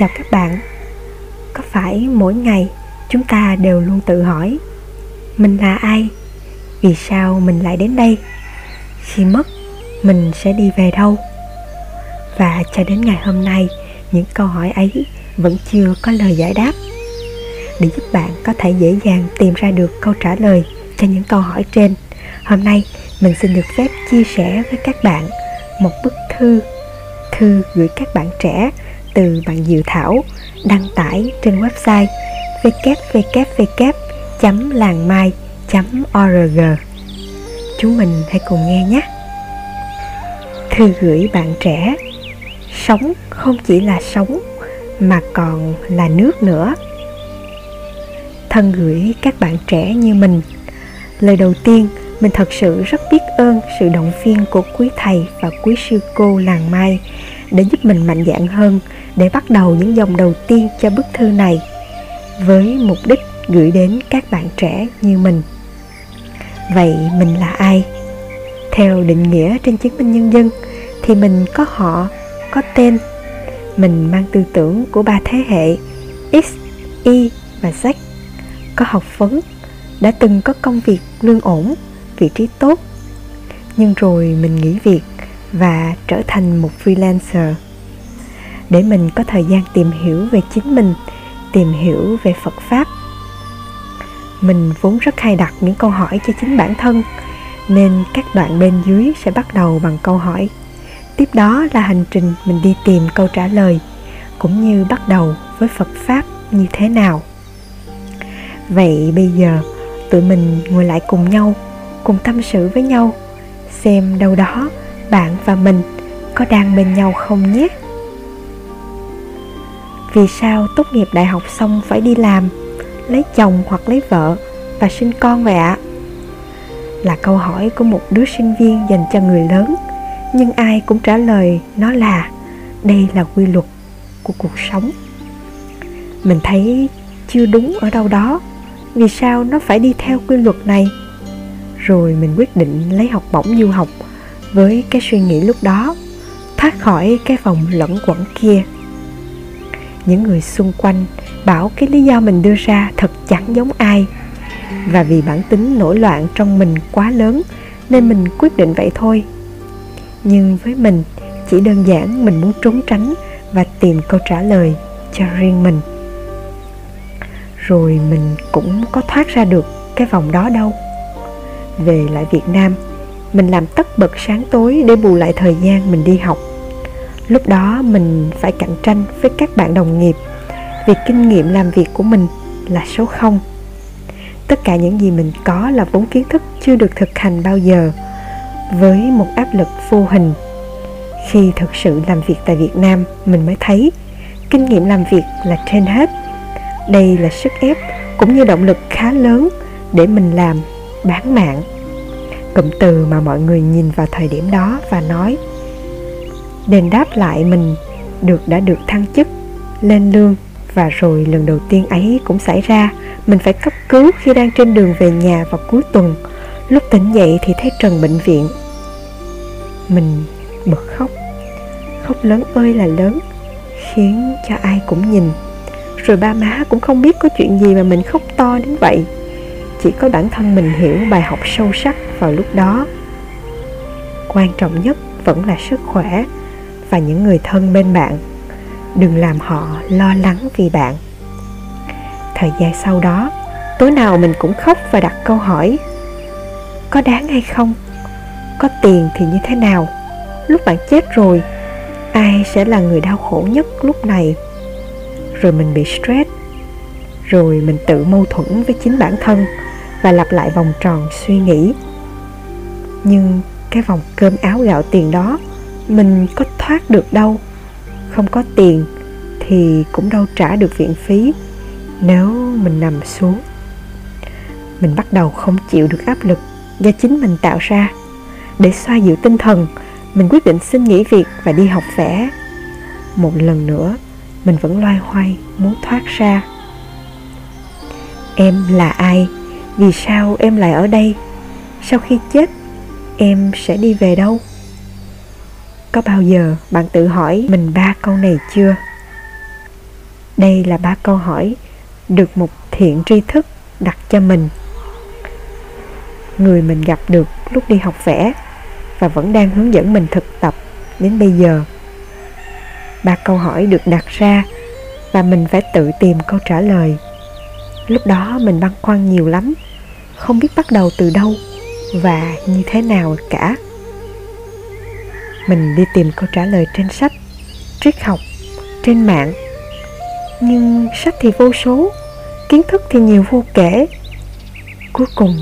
Chào các bạn Có phải mỗi ngày chúng ta đều luôn tự hỏi Mình là ai? Vì sao mình lại đến đây? Khi mất, mình sẽ đi về đâu? Và cho đến ngày hôm nay, những câu hỏi ấy vẫn chưa có lời giải đáp Để giúp bạn có thể dễ dàng tìm ra được câu trả lời cho những câu hỏi trên Hôm nay mình xin được phép chia sẻ với các bạn một bức thư Thư gửi các bạn trẻ từ bạn Diệu Thảo, đăng tải trên website www.langmai.org Chúng mình hãy cùng nghe nhé. Thư gửi bạn trẻ, Sống không chỉ là sống mà còn là nước nữa. Thân gửi các bạn trẻ như mình, Lời đầu tiên mình thật sự rất biết ơn sự động viên của quý thầy và quý sư cô làng mai để giúp mình mạnh dạn hơn để bắt đầu những dòng đầu tiên cho bức thư này với mục đích gửi đến các bạn trẻ như mình. Vậy mình là ai? Theo định nghĩa trên chứng minh nhân dân thì mình có họ, có tên. Mình mang tư tưởng của ba thế hệ X, Y và Z. Có học vấn, đã từng có công việc lương ổn, vị trí tốt. Nhưng rồi mình nghỉ việc và trở thành một freelancer để mình có thời gian tìm hiểu về chính mình, tìm hiểu về phật pháp. Mình vốn rất hay đặt những câu hỏi cho chính bản thân, nên các đoạn bên dưới sẽ bắt đầu bằng câu hỏi. Tiếp đó là hành trình mình đi tìm câu trả lời, cũng như bắt đầu với phật pháp như thế nào. Vậy bây giờ, tụi mình ngồi lại cùng nhau, cùng tâm sự với nhau, xem đâu đó bạn và mình có đang bên nhau không nhé vì sao tốt nghiệp đại học xong phải đi làm, lấy chồng hoặc lấy vợ và sinh con vậy ạ? Là câu hỏi của một đứa sinh viên dành cho người lớn, nhưng ai cũng trả lời nó là, đây là quy luật của cuộc sống. Mình thấy chưa đúng ở đâu đó, vì sao nó phải đi theo quy luật này? Rồi mình quyết định lấy học bổng du học với cái suy nghĩ lúc đó, thoát khỏi cái vòng lẫn quẩn kia những người xung quanh bảo cái lý do mình đưa ra thật chẳng giống ai. Và vì bản tính nổi loạn trong mình quá lớn, nên mình quyết định vậy thôi. Nhưng với mình, chỉ đơn giản mình muốn trốn tránh và tìm câu trả lời cho riêng mình. Rồi mình cũng có thoát ra được cái vòng đó đâu. Về lại việt nam, mình làm tất bật sáng tối để bù lại thời gian mình đi học lúc đó mình phải cạnh tranh với các bạn đồng nghiệp vì kinh nghiệm làm việc của mình là số 0 tất cả những gì mình có là vốn kiến thức chưa được thực hành bao giờ, với một áp lực vô hình. Khi thực sự làm việc tại việt nam, mình mới thấy kinh nghiệm làm việc là trên hết. Đây là sức ép cũng như động lực khá lớn để mình làm bán mạng. Cụm từ mà mọi người nhìn vào thời điểm đó và nói đền đáp lại mình được đã được thăng chức, lên lương. Và rồi lần đầu tiên ấy cũng xảy ra, mình phải cấp cứu khi đang trên đường về nhà vào cuối tuần. Lúc tỉnh dậy thì thấy trần bệnh viện. Mình bật khóc. Khóc lớn ơi là lớn, khiến cho ai cũng nhìn. Rồi ba má cũng không biết có chuyện gì mà mình khóc to đến vậy. Chỉ có bản thân mình hiểu bài học sâu sắc vào lúc đó. Quan trọng nhất vẫn là sức khỏe và những người thân bên bạn. Đừng làm họ lo lắng vì bạn. Thời gian sau đó, tối nào mình cũng khóc và đặt câu hỏi, có đáng hay không? Có tiền thì như thế nào? Lúc bạn chết rồi, ai sẽ là người đau khổ nhất lúc này? Rồi mình bị stress. Rồi mình tự mâu thuẫn với chính bản thân và lặp lại vòng tròn suy nghĩ. Nhưng cái vòng cơm áo gạo tiền đó mình có thoát được đâu. Không có tiền thì cũng đâu trả được viện phí nếu mình nằm xuống. Mình bắt đầu không chịu được áp lực do chính mình tạo ra. Để xoa dịu tinh thần, mình quyết định xin nghỉ việc và đi học vẽ. Một lần nữa, mình vẫn loay hoay muốn thoát ra. Em là ai? Vì sao em lại ở đây? Sau khi chết, em sẽ đi về đâu? Có bao giờ bạn tự hỏi mình ba câu này chưa Đây là ba câu hỏi được một thiện tri thức đặt cho mình. Người mình gặp được lúc đi học vẽ và vẫn đang hướng dẫn mình thực tập đến bây giờ. Ba câu hỏi được đặt ra và mình phải tự tìm câu trả lời. Lúc đó mình băn khoăn nhiều lắm, không biết bắt đầu từ đâu và như thế nào cả. Mình đi tìm câu trả lời trên sách, triết học, trên mạng. Nhưng sách thì vô số, kiến thức thì nhiều vô kể. Cuối cùng,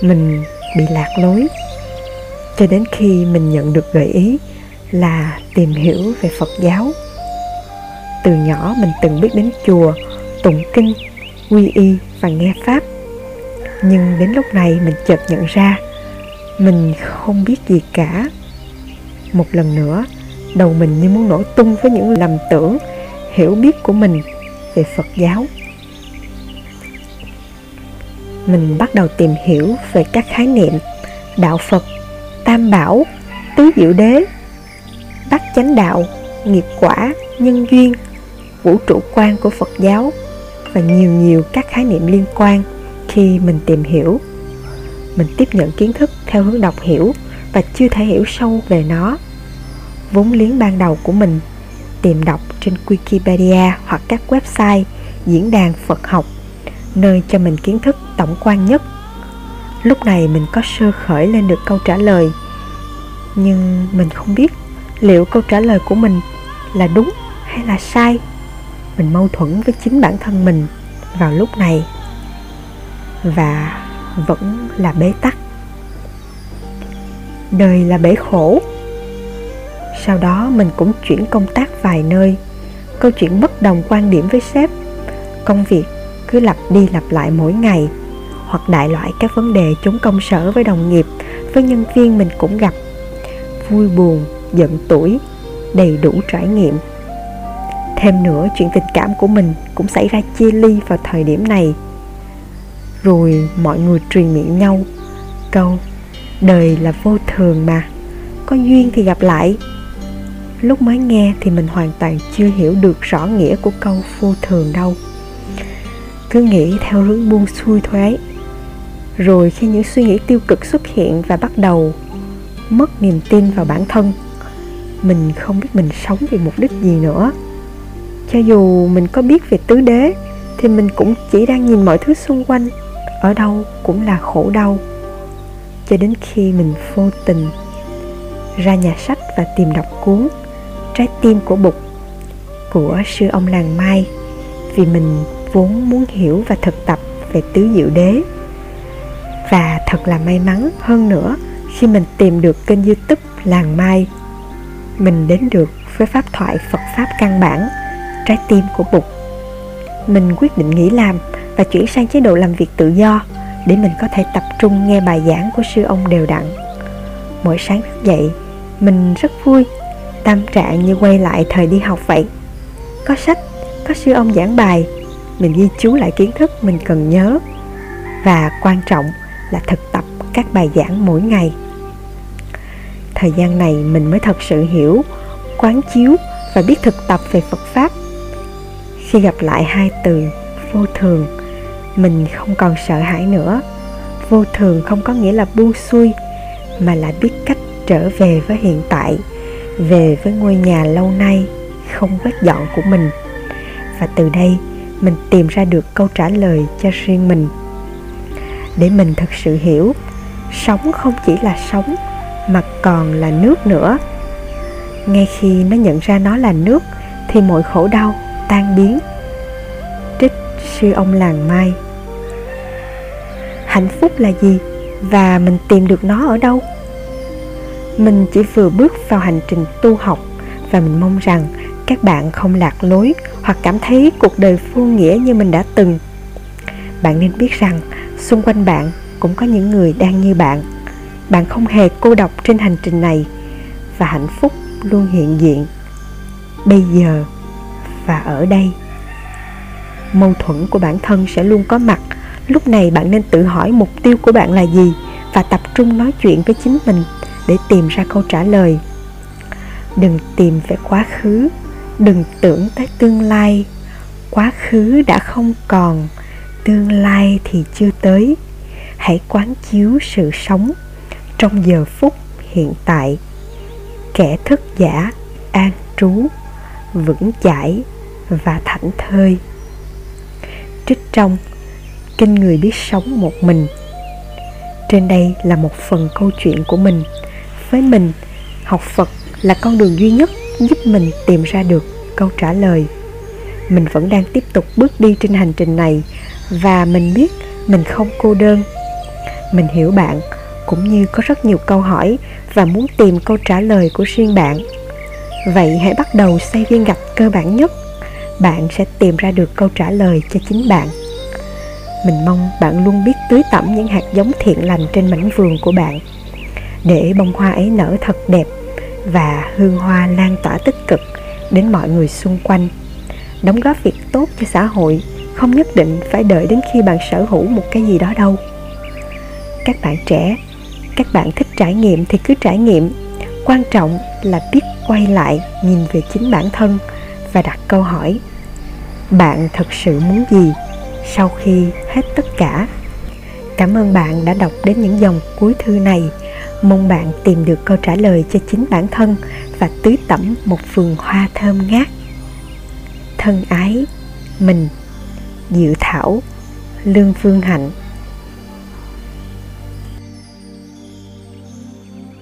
mình bị lạc lối. Cho đến khi mình nhận được gợi ý là tìm hiểu về Phật giáo. Từ nhỏ mình từng biết đến chùa, tụng kinh, quy y và nghe Pháp. Nhưng đến lúc này mình chợt nhận ra mình không biết gì cả một lần nữa, đầu mình như muốn nổ tung với những lầm tưởng, hiểu biết của mình về phật giáo. Mình bắt đầu tìm hiểu về các khái niệm đạo phật, tam bảo, tứ diệu đế, bát chánh đạo, nghiệp quả, nhân duyên, vũ trụ quan của phật giáo và nhiều nhiều các khái niệm liên quan khi mình tìm hiểu. Mình tiếp nhận kiến thức theo hướng đọc hiểu và chưa thể hiểu sâu về nó vốn liếng ban đầu của mình, tìm đọc trên Wikipedia hoặc các website diễn đàn Phật học, nơi cho mình kiến thức tổng quan nhất. Lúc này mình có sơ khởi lên được câu trả lời, nhưng mình không biết liệu câu trả lời của mình là đúng hay là sai. Mình mâu thuẫn với chính bản thân mình vào lúc này, và vẫn là bế tắc. Đời là bể khổ sau đó mình cũng chuyển công tác vài nơi. Câu chuyện bất đồng quan điểm với sếp. Công việc cứ lặp đi lặp lại mỗi ngày, hoặc đại loại các vấn đề chống công sở với đồng nghiệp, với nhân viên mình cũng gặp. Vui buồn, giận tuổi đầy đủ trải nghiệm. Thêm nữa, chuyện tình cảm của mình cũng xảy ra chia ly vào thời điểm này. Rồi mọi người truyền miệng nhau câu, đời là vô thường mà, có duyên thì gặp lại lúc mới nghe thì mình hoàn toàn chưa hiểu được rõ nghĩa của câu vô thường đâu. Cứ nghĩ theo hướng buông xuôi thôi ấy rồi khi những suy nghĩ tiêu cực xuất hiện và bắt đầu mất niềm tin vào bản thân, mình không biết mình sống vì mục đích gì nữa. Cho dù mình có biết về tứ đế, thì mình cũng chỉ đang nhìn mọi thứ xung quanh, ở đâu cũng là khổ đau. Cho đến khi mình vô tình ra nhà sách và tìm đọc cuốn trái tim của bụt, của sư ông làng mai, vì mình vốn muốn hiểu và thực tập về tứ diệu đế. Và thật là may mắn hơn nữa, khi mình tìm được kênh youtube làng mai, mình đến được với pháp thoại phật pháp căn bản, trái tim của bụt. Mình quyết định nghỉ làm và chuyển sang chế độ làm việc tự do để mình có thể tập trung nghe bài giảng của sư ông đều đặn. Mỗi sáng thức dậy, mình rất vui tâm trạng như quay lại thời đi học vậy. Có sách, có sư ông giảng bài, mình ghi chú lại kiến thức mình cần nhớ. Và quan trọng là thực tập các bài giảng mỗi ngày. Thời gian này mình mới thật sự hiểu, quán chiếu và biết thực tập về phật pháp. Khi gặp lại hai từ vô thường, mình không còn sợ hãi nữa. Vô thường không có nghĩa là buông xuôi, mà là biết cách trở về với hiện tại về với ngôi nhà lâu nay không quét dọn của mình. Và từ đây, mình tìm ra được câu trả lời cho riêng mình. Để mình thật sự hiểu, sống không chỉ là sống, mà còn là nước nữa. Ngay khi nó nhận ra nó là nước, thì mọi khổ đau tan biến. Trích sư ông làng mai. Hạnh phúc là gì? Và mình tìm được nó ở đâu? Mình chỉ vừa bước vào hành trình tu học và mình mong rằng các bạn không lạc lối hoặc cảm thấy cuộc đời vô nghĩa như mình đã từng. Bạn nên biết rằng xung quanh bạn cũng có những người đang như bạn. Bạn không hề cô độc trên hành trình này và hạnh phúc luôn hiện diện. Bây giờ và ở đây, mâu thuẫn của bản thân sẽ luôn có mặt. Lúc này bạn nên tự hỏi mục tiêu của bạn là gì và tập trung nói chuyện với chính mình để tìm ra câu trả lời. Đừng tìm về quá khứ, đừng tưởng tới tương lai. Quá khứ đã không còn, tương lai thì chưa tới. Hãy quán chiếu sự sống trong giờ phút hiện tại. Kẻ thức giả, an trú, vững chãi và thảnh thơi. Trích trong kinh người biết sống một mình. Trên đây là một phần câu chuyện của mình với mình. Học phật là con đường duy nhất giúp mình tìm ra được câu trả lời. Mình vẫn đang tiếp tục bước đi trên hành trình này và mình biết mình không cô đơn. Mình hiểu bạn, cũng như có rất nhiều câu hỏi và muốn tìm câu trả lời của riêng bạn. Vậy hãy bắt đầu xây viên gạch cơ bản nhất. Bạn sẽ tìm ra được câu trả lời cho chính bạn. Mình mong bạn luôn biết tưới tẩm những hạt giống thiện lành trên mảnh vườn của bạn để bông hoa ấy nở thật đẹp và hương hoa lan tỏa tích cực đến mọi người xung quanh. Đóng góp việc tốt cho xã hội, không nhất định phải đợi đến khi bạn sở hữu một cái gì đó đâu. Các bạn trẻ, các bạn thích trải nghiệm thì cứ trải nghiệm. Quan trọng là biết quay lại nhìn về chính bản thân và đặt câu hỏi, bạn thật sự muốn gì sau khi hết tất cả? Cảm ơn bạn đã đọc đến những dòng cuối thư này mong bạn tìm được câu trả lời cho chính bản thân và tưới tẩm một vườn hoa thơm ngát. Thân ái, mình, Diệu Thảo, Lương Phương Hạnh.